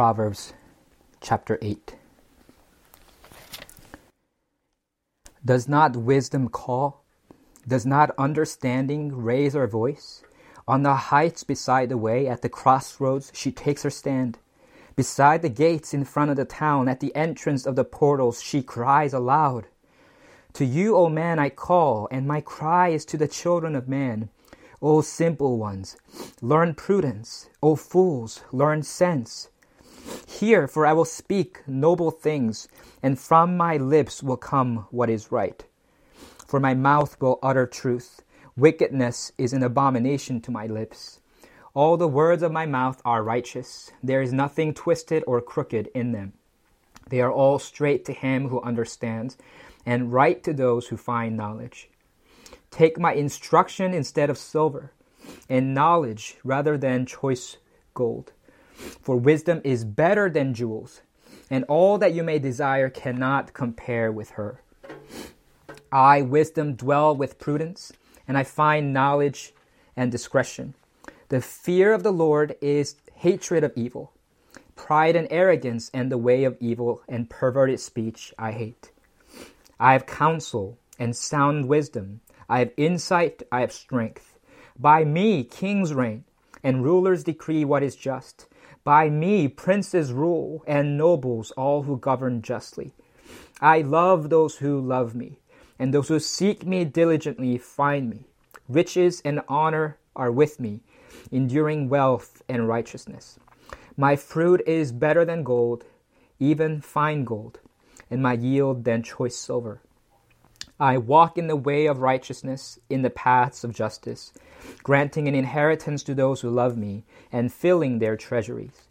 Proverbs chapter 8. Does not wisdom call? Does not understanding raise her voice? On the heights beside the way, at the crossroads, she takes her stand. Beside the gates in front of the town, at the entrance of the portals, she cries aloud. To you, O man, I call, and my cry is to the children of man. O simple ones, learn prudence. O fools, learn sense. Hear, for I will speak noble things, and from my lips will come what is right. For my mouth will utter truth. Wickedness is an abomination to my lips. All the words of my mouth are righteous. There is nothing twisted or crooked in them. They are all straight to him who understands, and right to those who find knowledge. Take my instruction instead of silver, and knowledge rather than choice gold. For wisdom is better than jewels, and all that you may desire cannot compare with her. I, wisdom, dwell with prudence, and I find knowledge and discretion. The fear of the Lord is hatred of evil. Pride and arrogance and the way of evil and perverted speech I hate. I have counsel and sound wisdom. I have insight, I have strength. By me kings reign, and rulers decree what is just. By me princes rule, and nobles all who govern justly. I love those who love me, and those who seek me diligently find me. Riches and honor are with me, enduring wealth and righteousness. My fruit is better than gold, even fine gold, and my yield than choice silver. I walk in the way of righteousness, in the paths of justice, granting an inheritance to those who love me, and filling their treasuries.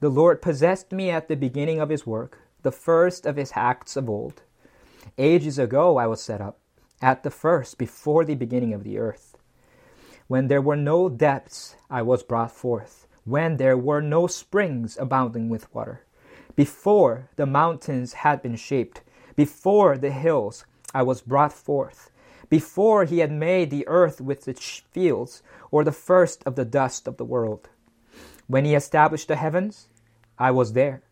The Lord possessed me at the beginning of his work, the first of his acts of old. Ages ago I was set up, at the first, before the beginning of the earth. When there were no depths, I was brought forth, when there were no springs abounding with water. Before the mountains had been shaped, before the hills, I was brought forth, before he had made the earth with its fields, or the first of the dust of the world. When he established the heavens, I was there.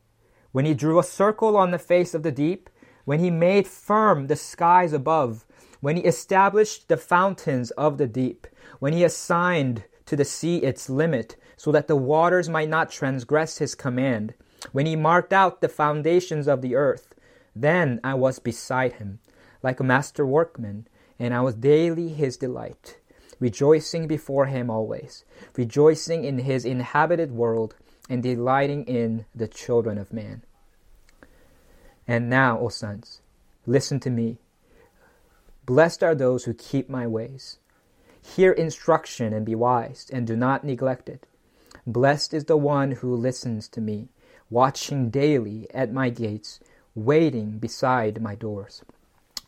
When he drew a circle on the face of the deep, when he made firm the skies above, when he established the fountains of the deep, when he assigned to the sea its limit, so that the waters might not transgress his command, when he marked out the foundations of the earth, then I was beside him like a master workman, and I was daily his delight, rejoicing before him always, rejoicing in his inhabited world, and delighting in the children of man. And now, O sons, listen to me. Blessed are those who keep my ways. Hear instruction and be wise, and do not neglect it. Blessed is the one who listens to me, watching daily at my gates, waiting beside my doors.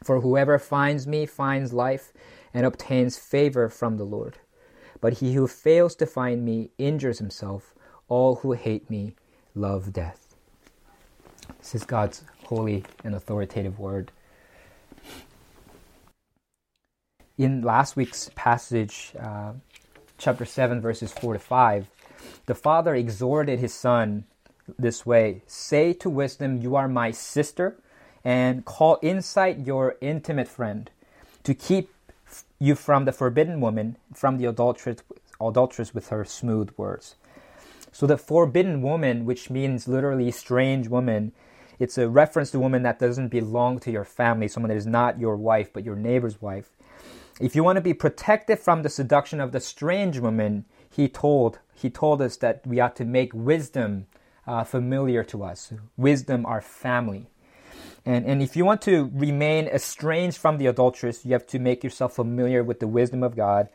For whoever finds me finds life and obtains favor from the Lord. But he who fails to find me injures himself. All who hate me love death. This is God's holy and authoritative word. In last week's passage, uh, chapter 7, verses 4 to 5, the father exhorted his son this way Say to wisdom, You are my sister and call insight your intimate friend to keep you from the forbidden woman, from the adulteress, adulteress with her smooth words. So the forbidden woman, which means literally strange woman, it's a reference to a woman that doesn't belong to your family, someone that is not your wife but your neighbor's wife. If you want to be protected from the seduction of the strange woman, he told he told us that we ought to make wisdom uh, familiar to us. Wisdom, our family. And, and if you want to remain estranged from the adulteress, you have to make yourself familiar with the wisdom of God.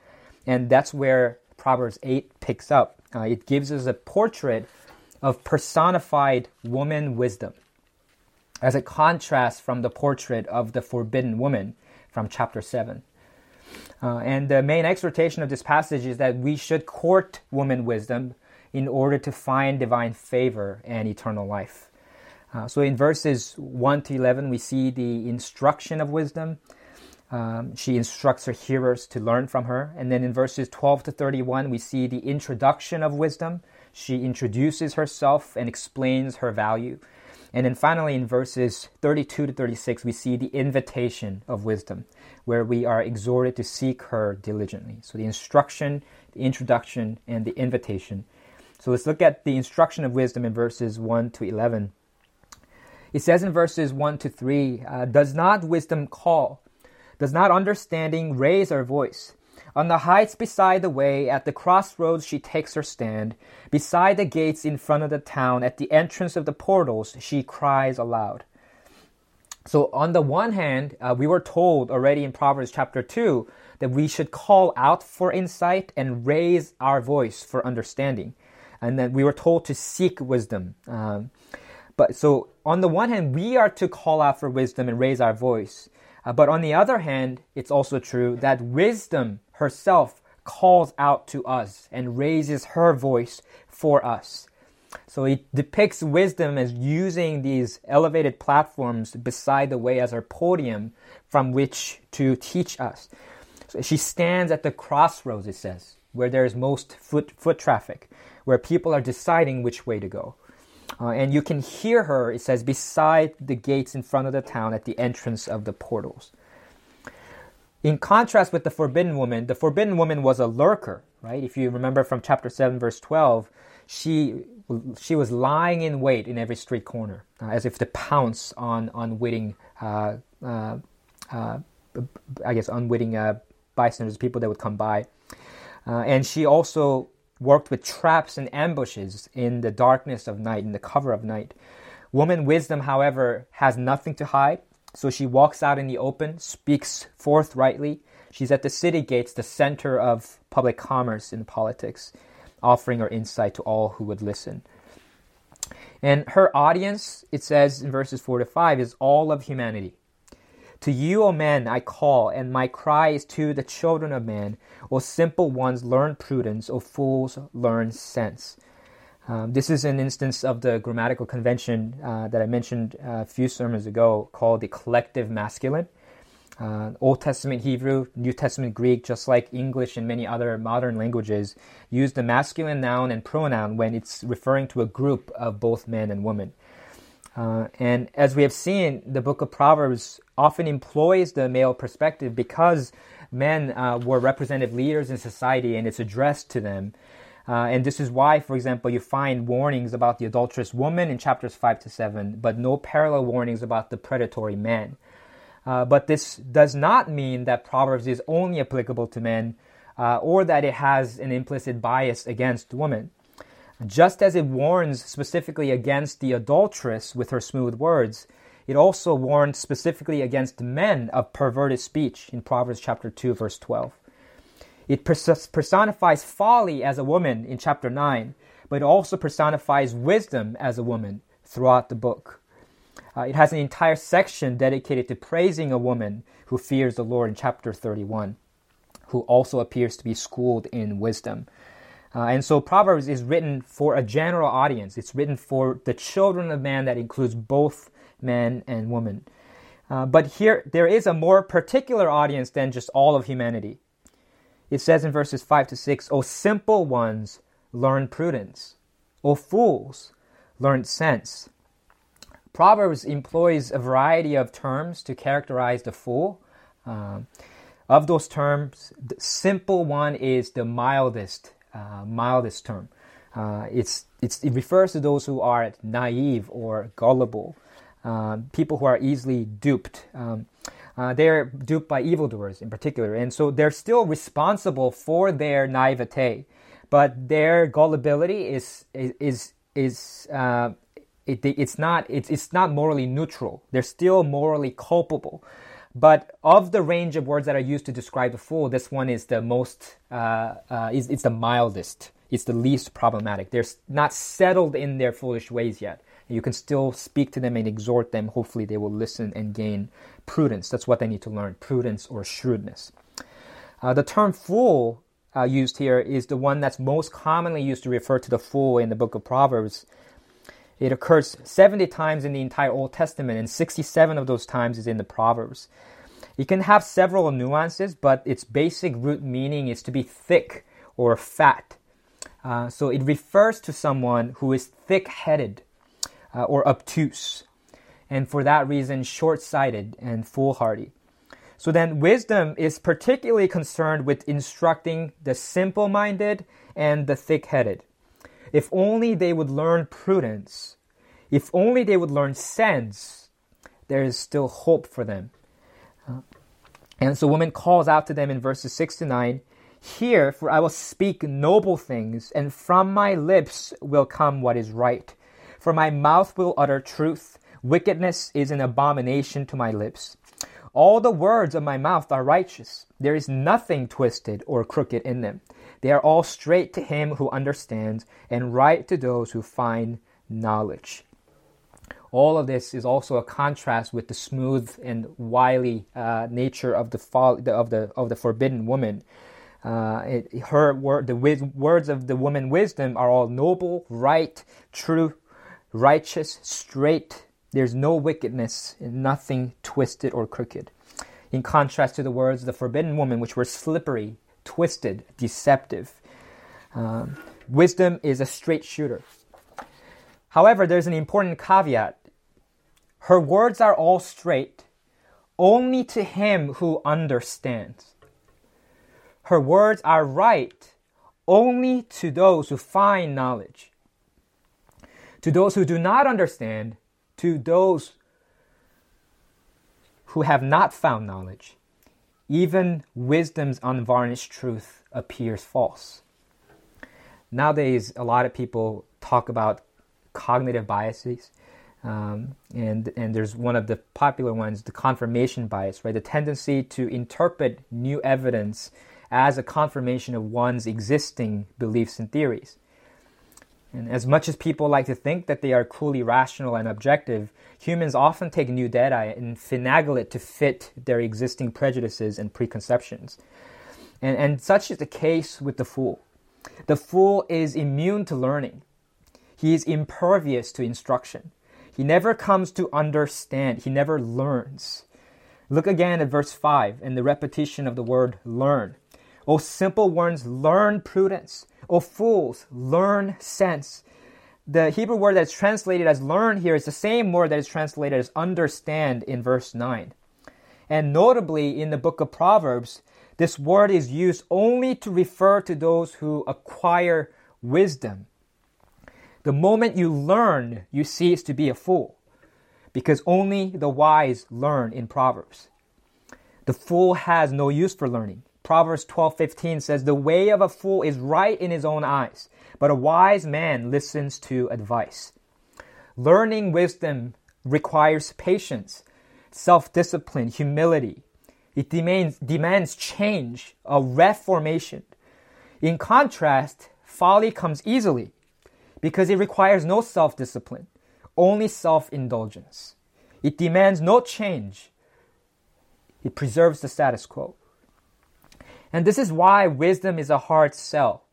And that's where Proverbs 8 picks up. Uh, it gives us a portrait of personified woman wisdom as a contrast from the portrait of the forbidden woman from chapter 7. Uh, and the main exhortation of this passage is that we should court woman wisdom in order to find divine favor and eternal life. Uh, so in verses 1 to 11, we see the instruction of wisdom. Um, she instructs her hearers to learn from her. And then in verses 12 to 31, we see the introduction of wisdom. She introduces herself and explains her value. And then finally, in verses 32 to 36, we see the invitation of wisdom, where we are exhorted to seek her diligently. So the instruction, the introduction, and the invitation. So let's look at the instruction of wisdom in verses 1 to 11. It says in verses 1 to 3 uh, Does not wisdom call? Does not understanding raise her voice? On the heights beside the way, at the crossroads, she takes her stand. Beside the gates in front of the town, at the entrance of the portals, she cries aloud. So, on the one hand, uh, we were told already in Proverbs chapter 2 that we should call out for insight and raise our voice for understanding. And then we were told to seek wisdom. Um, but so, on the one hand, we are to call out for wisdom and raise our voice. Uh, but on the other hand, it's also true that wisdom herself calls out to us and raises her voice for us. So it depicts wisdom as using these elevated platforms beside the way as her podium from which to teach us. So she stands at the crossroads, it says, where there is most foot, foot traffic, where people are deciding which way to go. Uh, and you can hear her, it says, beside the gates in front of the town at the entrance of the portals. In contrast with the forbidden woman, the forbidden woman was a lurker, right? If you remember from chapter 7, verse 12, she, she was lying in wait in every street corner, uh, as if to pounce on unwitting, uh, uh, uh I guess, unwitting uh, bystanders, people that would come by. And she also worked with traps and ambushes in the darkness of night, in the cover of night. Woman wisdom, however, has nothing to hide. So she walks out in the open, speaks forthrightly. She's at the city gates, the center of public commerce in politics, offering her insight to all who would listen. And her audience, it says in verses 4 to 5, is all of humanity. To you, O men, I call, and my cry is to the children of men. O simple ones, learn prudence. O fools, learn sense. Um, this is an instance of the grammatical convention uh, that I mentioned uh, a few sermons ago called the collective masculine. Uh, Old Testament Hebrew, New Testament Greek, just like English and many other modern languages, use the masculine noun and pronoun when it's referring to a group of both men and women. Uh, and as we have seen, the book of Proverbs often employs the male perspective because men uh, were representative leaders in society and it's addressed to them. Uh, and this is why, for example, you find warnings about the adulterous woman in chapters 5 to 7, but no parallel warnings about the predatory man. Uh, but this does not mean that Proverbs is only applicable to men uh, or that it has an implicit bias against women. Just as it warns specifically against the adulteress with her smooth words, it also warns specifically against men of perverted speech in Proverbs chapter 2 verse 12. It personifies folly as a woman in chapter 9, but it also personifies wisdom as a woman throughout the book. Uh, it has an entire section dedicated to praising a woman who fears the Lord in chapter 31, who also appears to be schooled in wisdom. Uh, and so Proverbs is written for a general audience. It's written for the children of man that includes both men and women. Uh, but here, there is a more particular audience than just all of humanity. It says in verses 5 to 6, O simple ones, learn prudence. O fools, learn sense. Proverbs employs a variety of terms to characterize the fool. Um, of those terms, the simple one is the mildest, uh, mildest term. Uh, it's, it's, it refers to those who are naive or gullible, uh, people who are easily duped. Um, uh, they're duped by evildoers in particular, and so they're still responsible for their naivete, but their gullibility is is is uh, it, it's not it's it's not morally neutral. They're still morally culpable. But of the range of words that are used to describe the fool, this one is the most uh, uh, is it's the mildest. It's the least problematic. They're not settled in their foolish ways yet. You can still speak to them and exhort them. Hopefully, they will listen and gain prudence. That's what they need to learn prudence or shrewdness. Uh, the term fool uh, used here is the one that's most commonly used to refer to the fool in the book of Proverbs. It occurs 70 times in the entire Old Testament, and 67 of those times is in the Proverbs. It can have several nuances, but its basic root meaning is to be thick or fat. Uh, so it refers to someone who is thick headed uh, or obtuse, and for that reason, short sighted and foolhardy. So then, wisdom is particularly concerned with instructing the simple minded and the thick headed. If only they would learn prudence, if only they would learn sense, there is still hope for them. Uh, and so, woman calls out to them in verses 6 to 9 Hear, for I will speak noble things, and from my lips will come what is right. For my mouth will utter truth. Wickedness is an abomination to my lips. All the words of my mouth are righteous. There is nothing twisted or crooked in them. They are all straight to him who understands, and right to those who find knowledge. All of this is also a contrast with the smooth and wily uh, nature of the, of the of the forbidden woman. Uh, it, her word, the words of the woman wisdom are all noble, right, true, righteous, straight. There's no wickedness, nothing twisted or crooked. In contrast to the words of the forbidden woman, which were slippery, twisted, deceptive. Um, wisdom is a straight shooter. However, there's an important caveat. Her words are all straight, only to him who understands. Her words are right only to those who find knowledge. To those who do not understand, to those who have not found knowledge, even wisdom's unvarnished truth appears false. Nowadays, a lot of people talk about cognitive biases. Um, and and there's one of the popular ones, the confirmation bias, right? The tendency to interpret new evidence as a confirmation of one's existing beliefs and theories. And as much as people like to think that they are coolly rational and objective, humans often take new data and finagle it to fit their existing prejudices and preconceptions. And, and such is the case with the fool. The fool is immune to learning. He is impervious to instruction. He never comes to understand. He never learns. Look again at verse 5 and the repetition of the word learn. O simple ones, learn prudence. O fools, learn sense. The Hebrew word that's translated as learn here is the same word that is translated as understand in verse 9. And notably, in the book of Proverbs, this word is used only to refer to those who acquire wisdom. The moment you learn, you cease to be a fool, because only the wise learn in Proverbs. The fool has no use for learning. Proverbs 12:15 says, "The way of a fool is right in his own eyes, but a wise man listens to advice." Learning wisdom requires patience, self-discipline, humility. It demands, demands change, a reformation. In contrast, folly comes easily because it requires no self-discipline, only self-indulgence. It demands no change. It preserves the status quo. And this is why wisdom is a hard sell.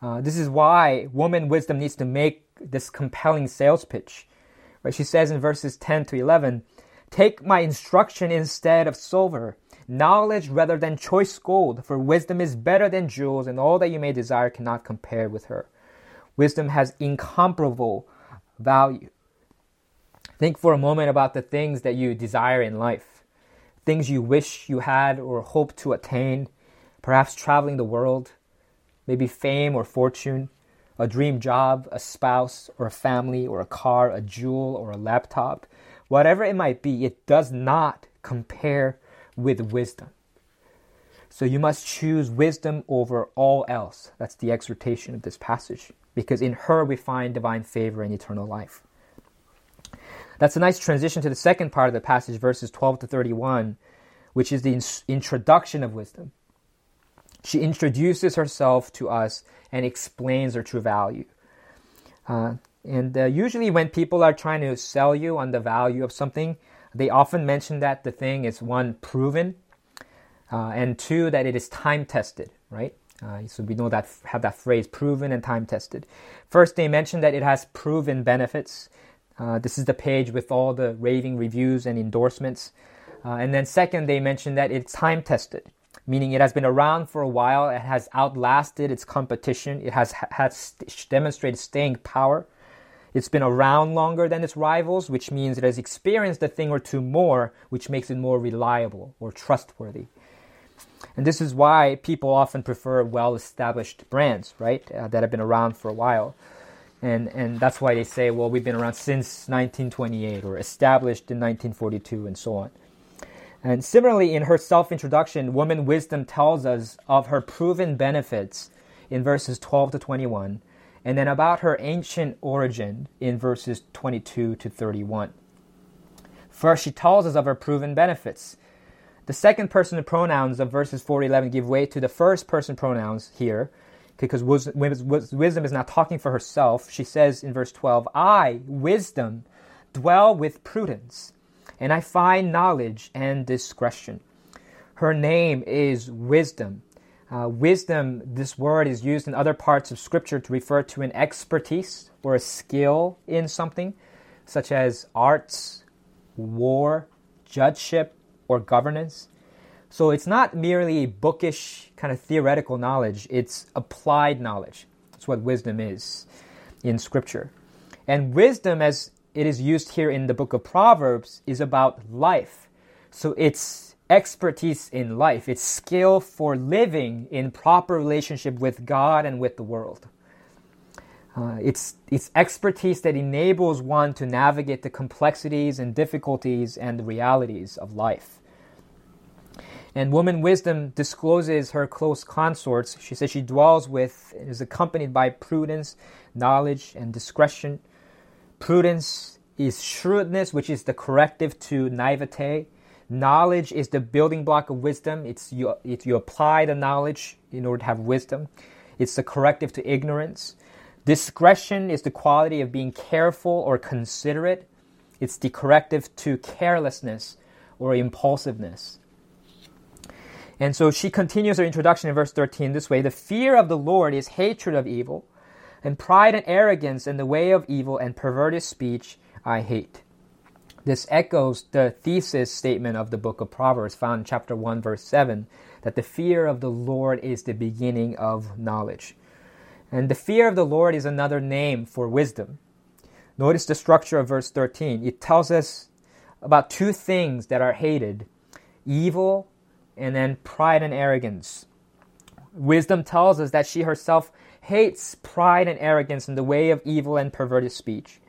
Uh, this is why woman wisdom needs to make this compelling sales pitch. Right? She says in verses 10 to 11, Take my instruction instead of silver, knowledge rather than choice gold, for wisdom is better than jewels, and all that you may desire cannot compare with her. Wisdom has incomparable value. Think for a moment about the things that you desire in life, things you wish you had or hope to attain perhaps traveling the world, maybe fame or fortune, a dream job, a spouse or a family or a car, a jewel or a laptop, whatever it might be, it does not compare with wisdom. So you must choose wisdom over all else. That's the exhortation of this passage, because in her we find divine favor and eternal life. That's a nice transition to the second part of the passage, verses 12 to 31, which is the introduction of wisdom. She introduces herself to us and explains her true value. Uh, and uh, usually, when people are trying to sell you on the value of something, they often mention that the thing is one, proven, uh, and two, that it is time tested, right? Uh, so we know that have that phrase proven and time tested. First, they mention that it has proven benefits. Uh, this is the page with all the raving reviews and endorsements. Uh, and then second, they mention that it's time tested meaning it has been around for a while, it has outlasted its competition, it has, has demonstrated staying power. It's been around longer than its rivals, which means it has experienced a thing or two more, which makes it more reliable or trustworthy. And this is why people often prefer well established brands, right, uh, that have been around for a while. And, and that's why they say, well, we've been around since 1928 or established in 1942 and so on. And similarly, in her self introduction, Woman Wisdom tells us of her proven benefits in verses 12 to 21, and then about her ancient origin in verses 22 to 31. First, she tells us of her proven benefits. The second person pronouns of verses 4 to 11 give way to the first person pronouns here, because wisdom is not talking for herself. She says in verse 12, I, wisdom, dwell with prudence and I find knowledge and discretion. Her name is wisdom. Uh, wisdom, this word is used in other parts of Scripture to refer to an expertise or a skill in something, such as arts, war, judgeship, or governance. So it's not merely bookish, kind of theoretical knowledge, it's applied knowledge. That's what wisdom is in Scripture. And wisdom, as it is used here in the book of Proverbs is about life. So it's expertise in life, it's skill for living in proper relationship with God and with the world. Uh, it's, it's expertise that enables one to navigate the complexities and difficulties and the realities of life. And woman wisdom discloses her close consorts. She says she dwells with, is accompanied by prudence, knowledge, and discretion. Prudence is shrewdness, which is the corrective to naivete. Knowledge is the building block of wisdom. It's you, it, you apply the knowledge in order to have wisdom. It's the corrective to ignorance. Discretion is the quality of being careful or considerate. It's the corrective to carelessness or impulsiveness. And so she continues her introduction in verse 13 this way The fear of the Lord is hatred of evil and pride and arrogance in the way of evil and perverted speech I hate. This echoes the thesis statement of the book of Proverbs found in chapter 1 verse 7 that the fear of the Lord is the beginning of knowledge. And the fear of the Lord is another name for wisdom. Notice the structure of verse 13. It tells us about two things that are hated evil and then pride and arrogance. Wisdom tells us that she herself hates pride and arrogance in the way of evil and perverted speech.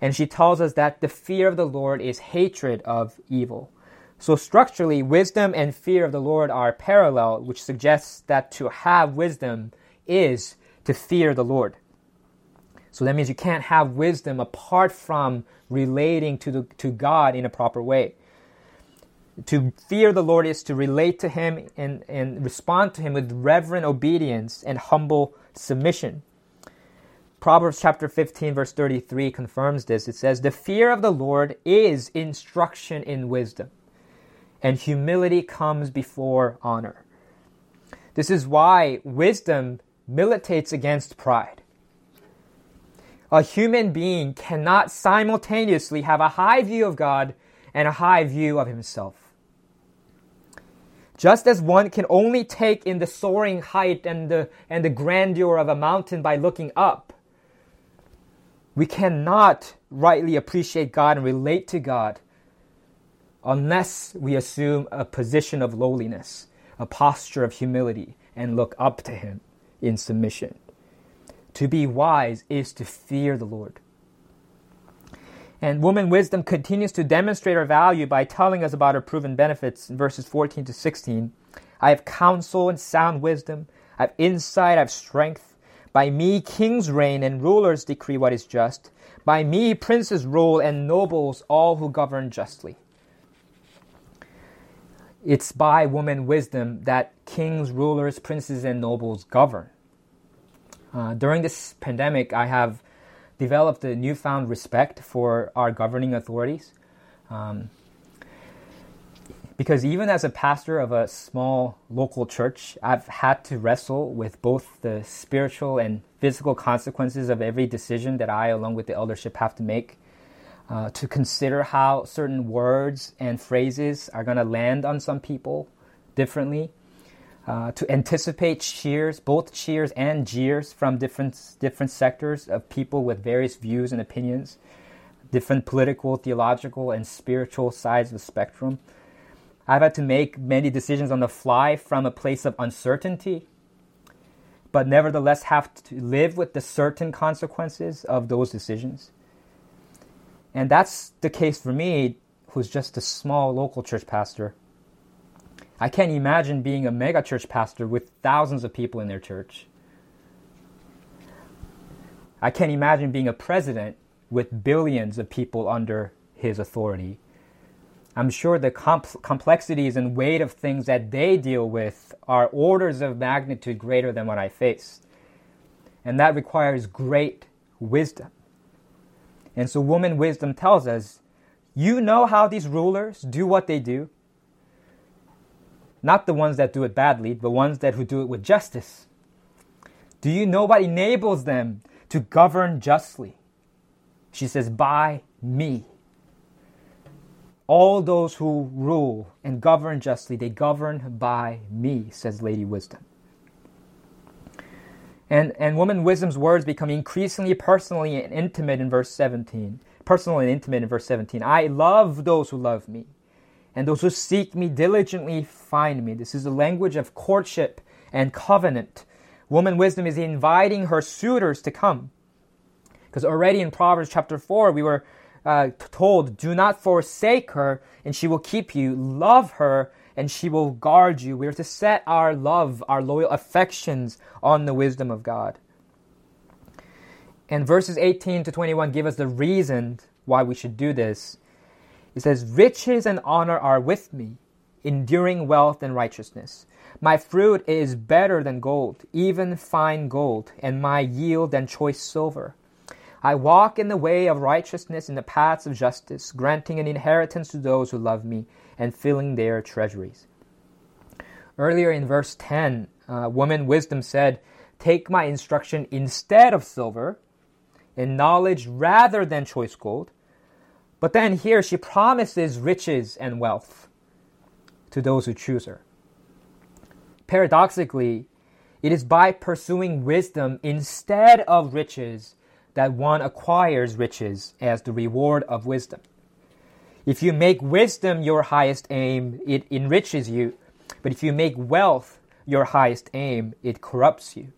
And she tells us that the fear of the Lord is hatred of evil. So, structurally, wisdom and fear of the Lord are parallel, which suggests that to have wisdom is to fear the Lord. So that means you can't have wisdom apart from relating to, the, to God in a proper way. To fear the Lord is to relate to Him and, and respond to Him with reverent obedience and humble submission. Proverbs chapter 15, verse 33 confirms this. It says, The fear of the Lord is instruction in wisdom, and humility comes before honor. This is why wisdom militates against pride. A human being cannot simultaneously have a high view of God and a high view of himself. Just as one can only take in the soaring height and the, and the grandeur of a mountain by looking up, we cannot rightly appreciate God and relate to God unless we assume a position of lowliness, a posture of humility, and look up to Him in submission. To be wise is to fear the Lord. And woman wisdom continues to demonstrate her value by telling us about her proven benefits in verses 14 to 16. I have counsel and sound wisdom. I have insight. I have strength. By me, kings reign and rulers decree what is just. By me, princes rule and nobles all who govern justly. It's by woman wisdom that kings, rulers, princes, and nobles govern. Uh, during this pandemic, I have developed a newfound respect for our governing authorities. Um, because even as a pastor of a small local church, I've had to wrestle with both the spiritual and physical consequences of every decision that I, along with the eldership, have to make. Uh, to consider how certain words and phrases are going to land on some people differently. Uh, to anticipate cheers, both cheers and jeers from different, different sectors of people with various views and opinions, different political, theological, and spiritual sides of the spectrum. I've had to make many decisions on the fly from a place of uncertainty, but nevertheless have to live with the certain consequences of those decisions. And that's the case for me, who's just a small local church pastor. I can't imagine being a mega church pastor with thousands of people in their church. I can't imagine being a president with billions of people under his authority. I'm sure the comp- complexities and weight of things that they deal with are orders of magnitude greater than what I face. And that requires great wisdom. And so, woman wisdom tells us you know how these rulers do what they do. Not the ones that do it badly, the ones that who do it with justice. Do you know what enables them to govern justly? She says, by me. All those who rule and govern justly, they govern by me, says Lady Wisdom. And, and woman wisdom's words become increasingly personally and intimate in verse 17. Personal and intimate in verse 17. I love those who love me, and those who seek me diligently find me. This is the language of courtship and covenant. Woman wisdom is inviting her suitors to come. Because already in Proverbs chapter 4, we were uh, told, Do not forsake her, and she will keep you. Love her, and she will guard you. We are to set our love, our loyal affections on the wisdom of God. And verses 18 to 21 give us the reason why we should do this. It says, Riches and honor are with me, enduring wealth and righteousness. My fruit is better than gold, even fine gold, and my yield than choice silver. I walk in the way of righteousness in the paths of justice, granting an inheritance to those who love me and filling their treasuries. Earlier in verse 10, uh, woman wisdom said, Take my instruction instead of silver, and knowledge rather than choice gold. But then here she promises riches and wealth to those who choose her. Paradoxically, it is by pursuing wisdom instead of riches that one acquires riches as the reward of wisdom. If you make wisdom your highest aim, it enriches you. But if you make wealth your highest aim, it corrupts you.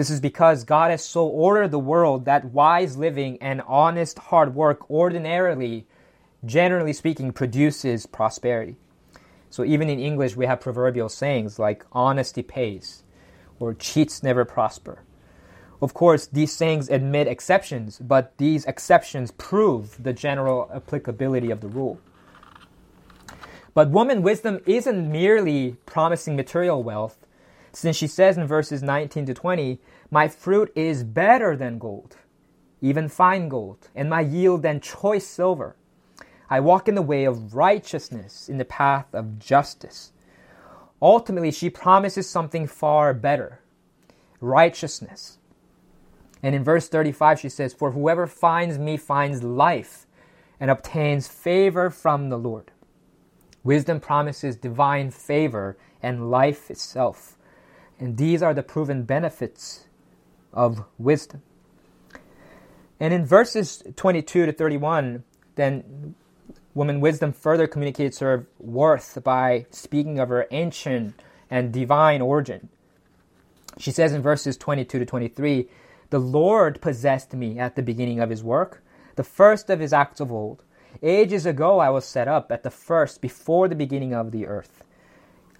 This is because God has so ordered the world that wise living and honest hard work ordinarily, generally speaking, produces prosperity. So even in English, we have proverbial sayings like honesty pays or cheats never prosper. Of course, these sayings admit exceptions, but these exceptions prove the general applicability of the rule. But woman wisdom isn't merely promising material wealth, since she says in verses 19 to 20, My fruit is better than gold, even fine gold, and my yield than choice silver. I walk in the way of righteousness, in the path of justice. Ultimately, she promises something far better righteousness. And in verse 35, she says, For whoever finds me finds life and obtains favor from the Lord. Wisdom promises divine favor and life itself. And these are the proven benefits of wisdom. And in verses 22 to 31, then woman wisdom further communicates her worth by speaking of her ancient and divine origin. She says in verses 22 to 23, the Lord possessed me at the beginning of his work, the first of his acts of old. Ages ago I was set up at the first, before the beginning of the earth.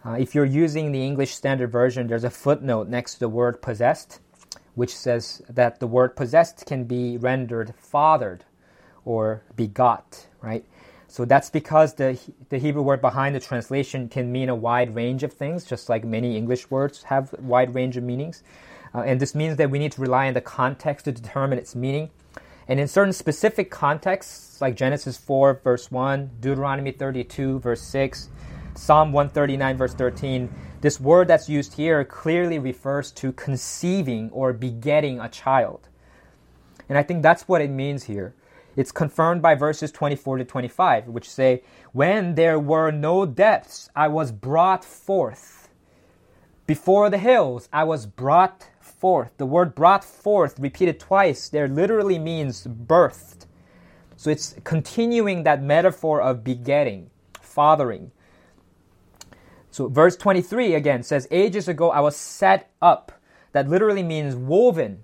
Uh, if you're using the English Standard Version, there's a footnote next to the word possessed, which says that the word possessed can be rendered fathered or begot, right? So that's because the, the Hebrew word behind the translation can mean a wide range of things, just like many English words have wide range of meanings. Uh, and this means that we need to rely on the context to determine its meaning. And in certain specific contexts, like Genesis 4, verse 1, Deuteronomy 32, verse 6, Psalm 139, verse 13, this word that's used here clearly refers to conceiving or begetting a child. And I think that's what it means here. It's confirmed by verses 24 to 25, which say, When there were no depths, I was brought forth Before the hills, I was brought forth. The word brought forth, repeated twice, there literally means birthed. So it's continuing that metaphor of begetting, fathering. So verse 23 again says, Ages ago I was set up. That literally means woven.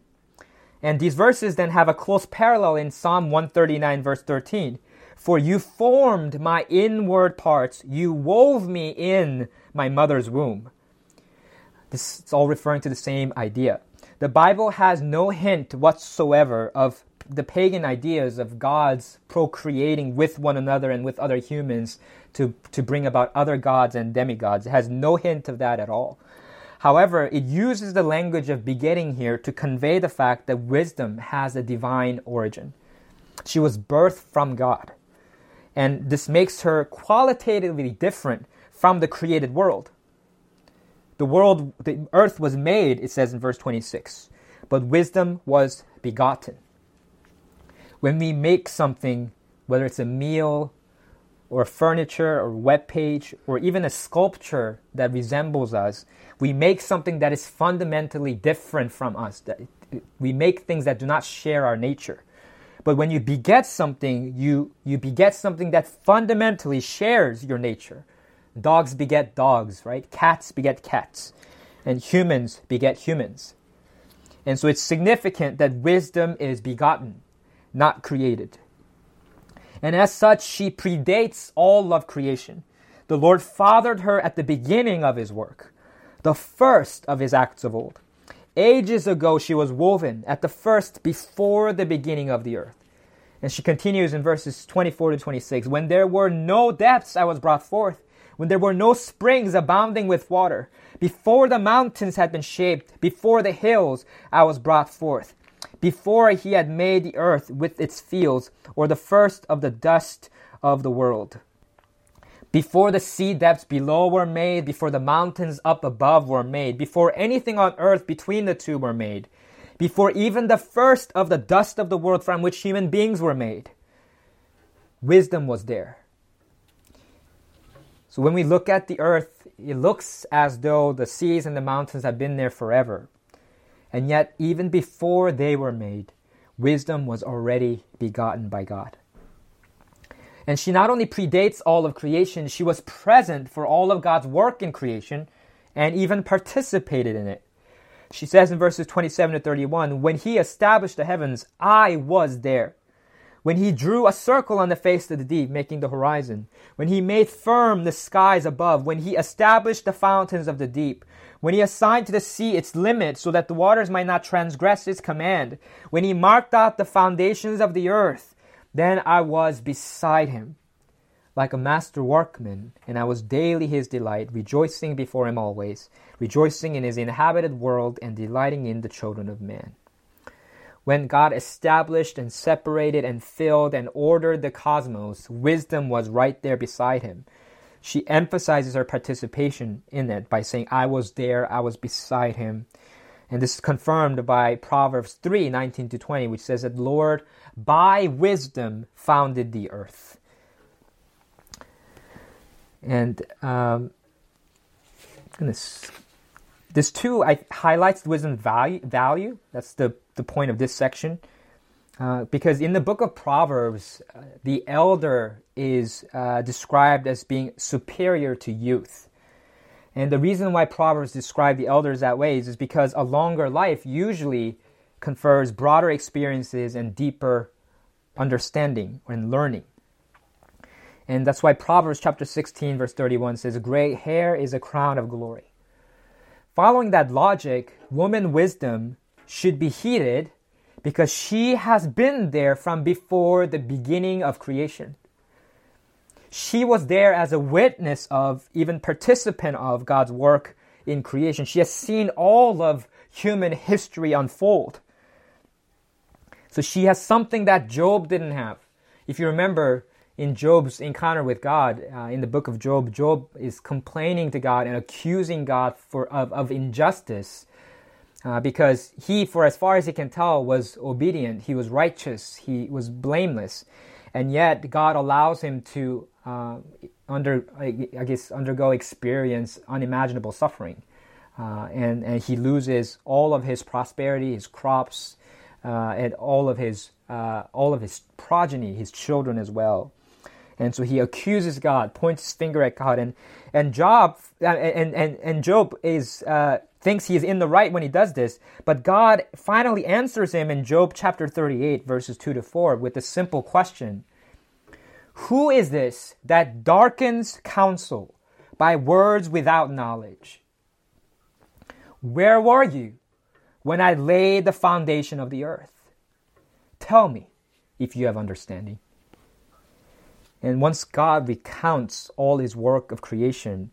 And these verses then have a close parallel in Psalm 139, verse 13. For you formed my inward parts, you wove me in my mother's womb. This is all referring to the same idea. The Bible has no hint whatsoever of the pagan ideas of gods procreating with one another and with other humans to, to bring about other gods and demigods. It has no hint of that at all. However, it uses the language of begetting here to convey the fact that wisdom has a divine origin. She was birthed from God. And this makes her qualitatively different from the created world. The world, the earth was made, it says in verse 26, but wisdom was begotten. When we make something, whether it's a meal or furniture or web page or even a sculpture that resembles us, we make something that is fundamentally different from us. That we make things that do not share our nature. But when you beget something, you, you beget something that fundamentally shares your nature. Dogs beget dogs, right? Cats beget cats. And humans beget humans. And so it's significant that wisdom is begotten, not created. And as such, she predates all of creation. The Lord fathered her at the beginning of his work, the first of his acts of old. Ages ago, she was woven at the first before the beginning of the earth. And she continues in verses 24 to 26 When there were no depths, I was brought forth when there were no springs abounding with water, before the mountains had been shaped, before the hills I was brought forth, before he had made the earth with its fields, or the first of the dust of the world. Before the sea depths below were made, before the mountains up above were made, before anything on earth between the two were made, before even the first of the dust of the world from which human beings were made, wisdom was there. So when we look at the earth, it looks as though the seas and the mountains have been there forever. And yet, even before they were made, wisdom was already begotten by God. And she not only predates all of creation, she was present for all of God's work in creation and even participated in it. She says in verses 27 to 31 When he established the heavens, I was there when he drew a circle on the face of the deep, making the horizon, when he made firm the skies above, when he established the fountains of the deep, when he assigned to the sea its limit so that the waters might not transgress its command, when he marked out the foundations of the earth, then I was beside him, like a master workman, and I was daily his delight, rejoicing before him always, rejoicing in his inhabited world, and delighting in the children of man. When God established and separated and filled and ordered the cosmos, wisdom was right there beside him. She emphasizes her participation in it by saying, I was there, I was beside him. And this is confirmed by Proverbs 3 19 to 20, which says that Lord, by wisdom, founded the earth. And um, goodness, this too I, highlights wisdom value, value. That's the the point of this section. Uh, because in the book of Proverbs, uh, the elder is uh, described as being superior to youth. And the reason why Proverbs describe the elders that way is, is because a longer life usually confers broader experiences and deeper understanding and learning. And that's why Proverbs chapter 16, verse 31 says, Gray hair is a crown of glory. Following that logic, woman wisdom should be heeded because she has been there from before the beginning of creation. She was there as a witness of, even participant of God's work in creation. She has seen all of human history unfold. So she has something that Job didn't have. If you remember in Job's encounter with God, uh, in the book of Job, Job is complaining to God and accusing God for, of, of injustice uh, because he, for as far as he can tell, was obedient. He was righteous. He was blameless, and yet God allows him to uh, under, I guess, undergo experience unimaginable suffering uh, and and he loses all of his prosperity, his crops, uh, and all of his uh, all of his progeny, his children as well. And so he accuses God, points his finger at God, and and Job uh, and and and Job is uh, thinks he is in the right when he does this. But God finally answers him in Job chapter thirty eight, verses two to four, with a simple question: Who is this that darkens counsel by words without knowledge? Where were you when I laid the foundation of the earth? Tell me if you have understanding. And once God recounts all his work of creation,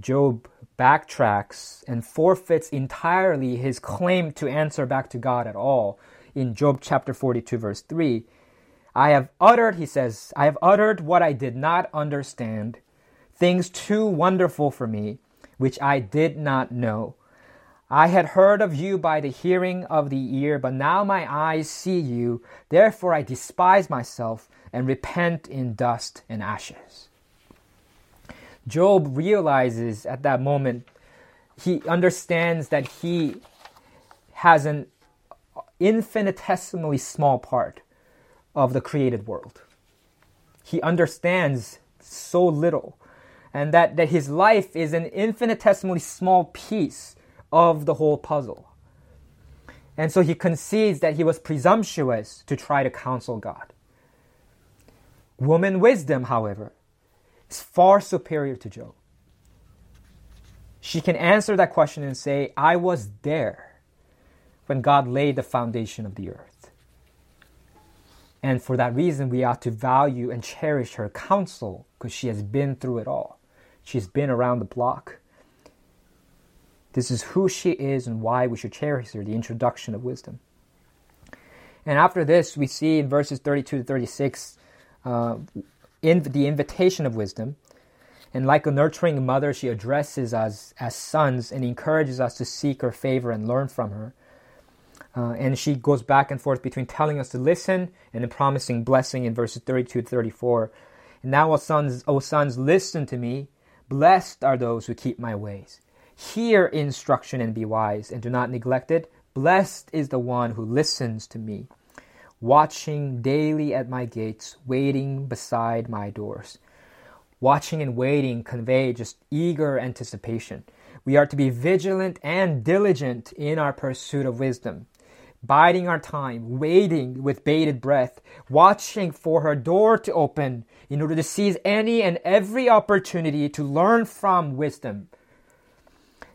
Job backtracks and forfeits entirely his claim to answer back to God at all. In Job chapter 42, verse 3, I have uttered, he says, I have uttered what I did not understand, things too wonderful for me, which I did not know. I had heard of you by the hearing of the ear, but now my eyes see you. Therefore I despise myself and repent in dust and ashes. Job realizes at that moment, he understands that he has an infinitesimally small part of the created world. He understands so little, and that, that his life is an infinitesimally small piece of the whole puzzle. And so he concedes that he was presumptuous to try to counsel God. Woman wisdom, however, is far superior to Job. She can answer that question and say, I was there when God laid the foundation of the earth. And for that reason, we ought to value and cherish her counsel because she has been through it all. She's been around the block. This is who she is and why we should cherish her, the introduction of wisdom. And after this, we see in verses 32 to 36 uh, in the invitation of wisdom. And like a nurturing mother, she addresses us as sons and encourages us to seek her favor and learn from her. Uh, and she goes back and forth between telling us to listen and promising blessing in verses 32 to 34. And now, O sons, O sons, listen to me. Blessed are those who keep my ways. Hear instruction and be wise, and do not neglect it. Blessed is the one who listens to me, watching daily at my gates, waiting beside my doors. Watching and waiting convey just eager anticipation. We are to be vigilant and diligent in our pursuit of wisdom, biding our time, waiting with bated breath, watching for her door to open in order to seize any and every opportunity to learn from wisdom.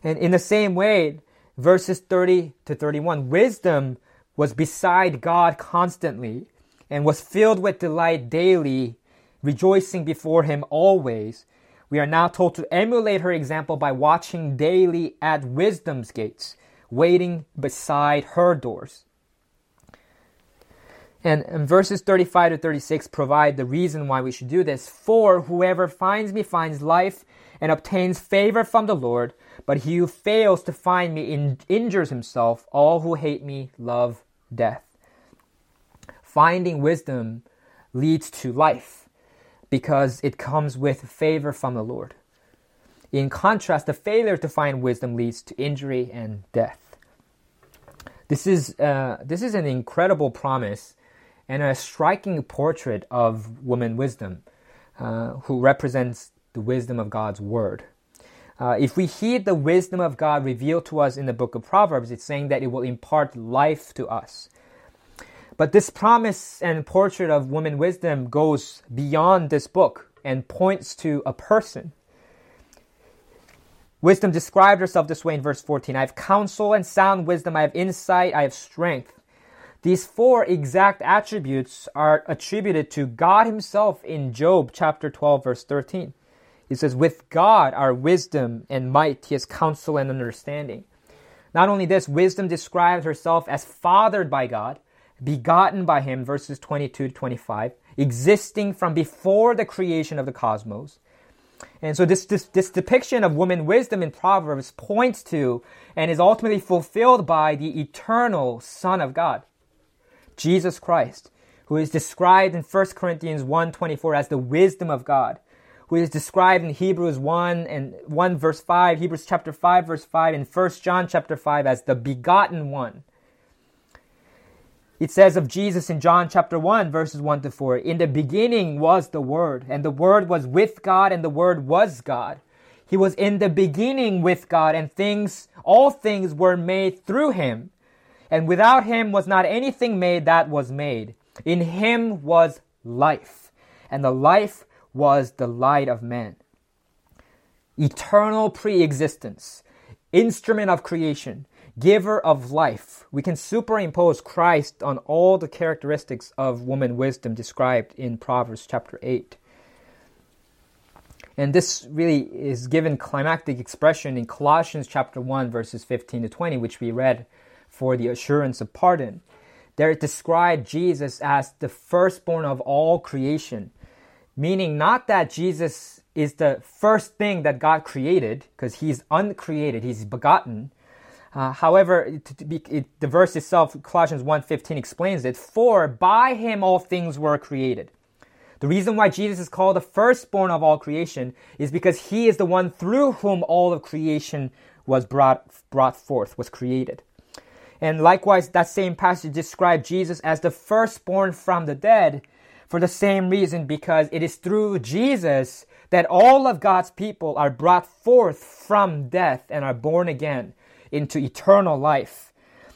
And in the same way, verses 30 to 31, wisdom was beside God constantly and was filled with delight daily, rejoicing before Him always. We are now told to emulate her example by watching daily at wisdom's gates, waiting beside her doors. And, and, verses 35 to 36 provide the reason why we should do this. For whoever finds me finds life and obtains favor from the Lord. But he who fails to find me in, injures himself. All who hate me love death. Finding wisdom leads to life because it comes with favor from the Lord. In contrast, the failure to find wisdom leads to injury and death. This is, uh, this is an incredible promise and a striking portrait of woman wisdom, uh, who represents the wisdom of God's word. Uh, if we heed the wisdom of God revealed to us in the book of Proverbs, it's saying that it will impart life to us. But this promise and portrait of woman wisdom goes beyond this book and points to a person. Wisdom described herself this way in verse 14 I have counsel and sound wisdom, I have insight, I have strength. These four exact attributes are attributed to God Himself in Job chapter 12, verse 13. He says, With God are wisdom and might, he has counsel and understanding. Not only this, wisdom describes herself as fathered by God, begotten by him, verses 22 to 25, existing from before the creation of the cosmos. And so this, this, this depiction of woman wisdom in Proverbs points to and is ultimately fulfilled by the eternal Son of God, Jesus Christ, who is described in 1 Corinthians 1.24 as the wisdom of God who is described in Hebrews 1 and 1 verse 5, Hebrews chapter 5 verse 5, and 1 John chapter 5 as the begotten one. It says of Jesus in John chapter 1 verses 1 to 4, in the beginning was the word, and the word was with God, and the word was God. He was in the beginning with God, and things, all things were made through him. And without him was not anything made that was made. In him was life, and the life was the light of men. Eternal pre existence, instrument of creation, giver of life. We can superimpose Christ on all the characteristics of woman wisdom described in Proverbs chapter 8. And this really is given climactic expression in Colossians chapter 1 verses 15 to 20 which we read for the assurance of pardon. There it described Jesus as the firstborn of all creation, meaning not that Jesus is the first thing that God created, because he's uncreated, he's begotten. Uh, however, it, it, the verse itself, Colossians 1.15 explains it, for by him all things were created. The reason why Jesus is called the firstborn of all creation is because he is the one through whom all of creation was brought, brought forth, was created. And likewise, that same passage describes Jesus as the firstborn from the dead for the same reason, because it is through Jesus that all of God's people are brought forth from death and are born again into eternal life.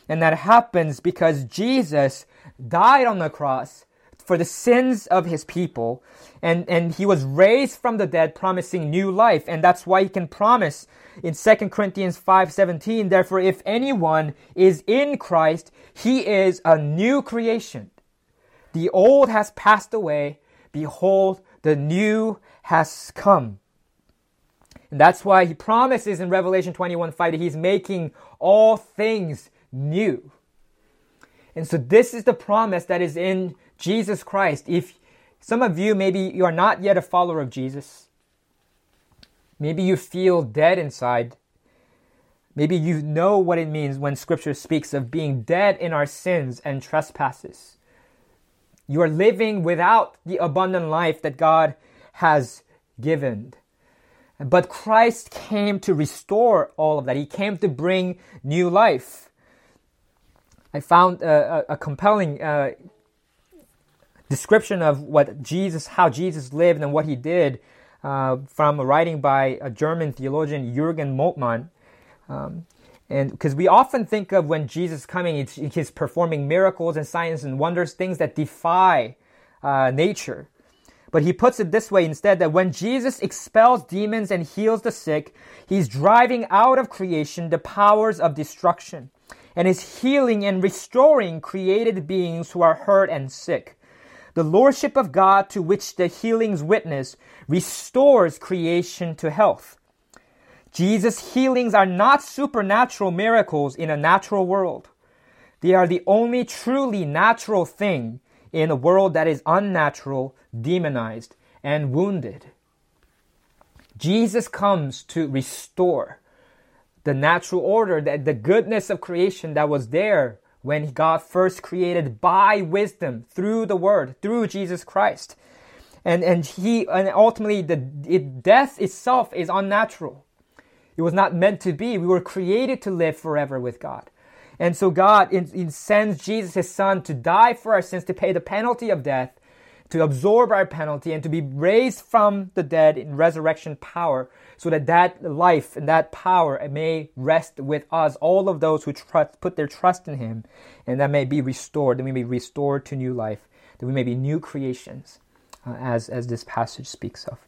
And that happens because Jesus died on the cross for the sins of his people and, and he was raised from the dead promising new life and that's why he can promise in 2 Corinthians 5:17 therefore if anyone is in Christ he is a new creation the old has passed away behold the new has come and that's why he promises in Revelation 21 5 that he's making all things new and so this is the promise that is in Jesus Christ. If some of you, maybe you are not yet a follower of Jesus, maybe you feel dead inside. Maybe you know what it means when scripture speaks of being dead in our sins and trespasses. You are living without the abundant life that God has given. But Christ came to restore all of that. He came to bring new life. I found a, a, a compelling uh, description of what Jesus, how Jesus lived and what he did uh, from a writing by a German theologian, Jürgen Moltmann. Um, and because we often think of when Jesus is coming, he's performing miracles and signs and wonders, things that defy uh, nature. But he puts it this way instead that when Jesus expels demons and heals the sick, he's driving out of creation the powers of destruction and is healing and restoring created beings who are hurt and sick. The Lordship of God to which the healings witness restores creation to health. Jesus' healings are not supernatural miracles in a natural world. They are the only truly natural thing in a world that is unnatural, demonized, and wounded. Jesus comes to restore the natural order, that the goodness of creation that was there when God first created by wisdom through the Word, through Jesus Christ. And, and he, and ultimately the it, death itself is unnatural. It was not meant to be. We were created to live forever with God. And so God in, in sends Jesus, his son, to die for our sins, to pay the penalty of death, to absorb our penalty, and to be raised from the dead in resurrection power so that that life and that power may rest with us, all of those who trust, put their trust in Him, and that may be restored, that we may be restored to new life, that we may be new creations, uh, as, as this passage speaks of.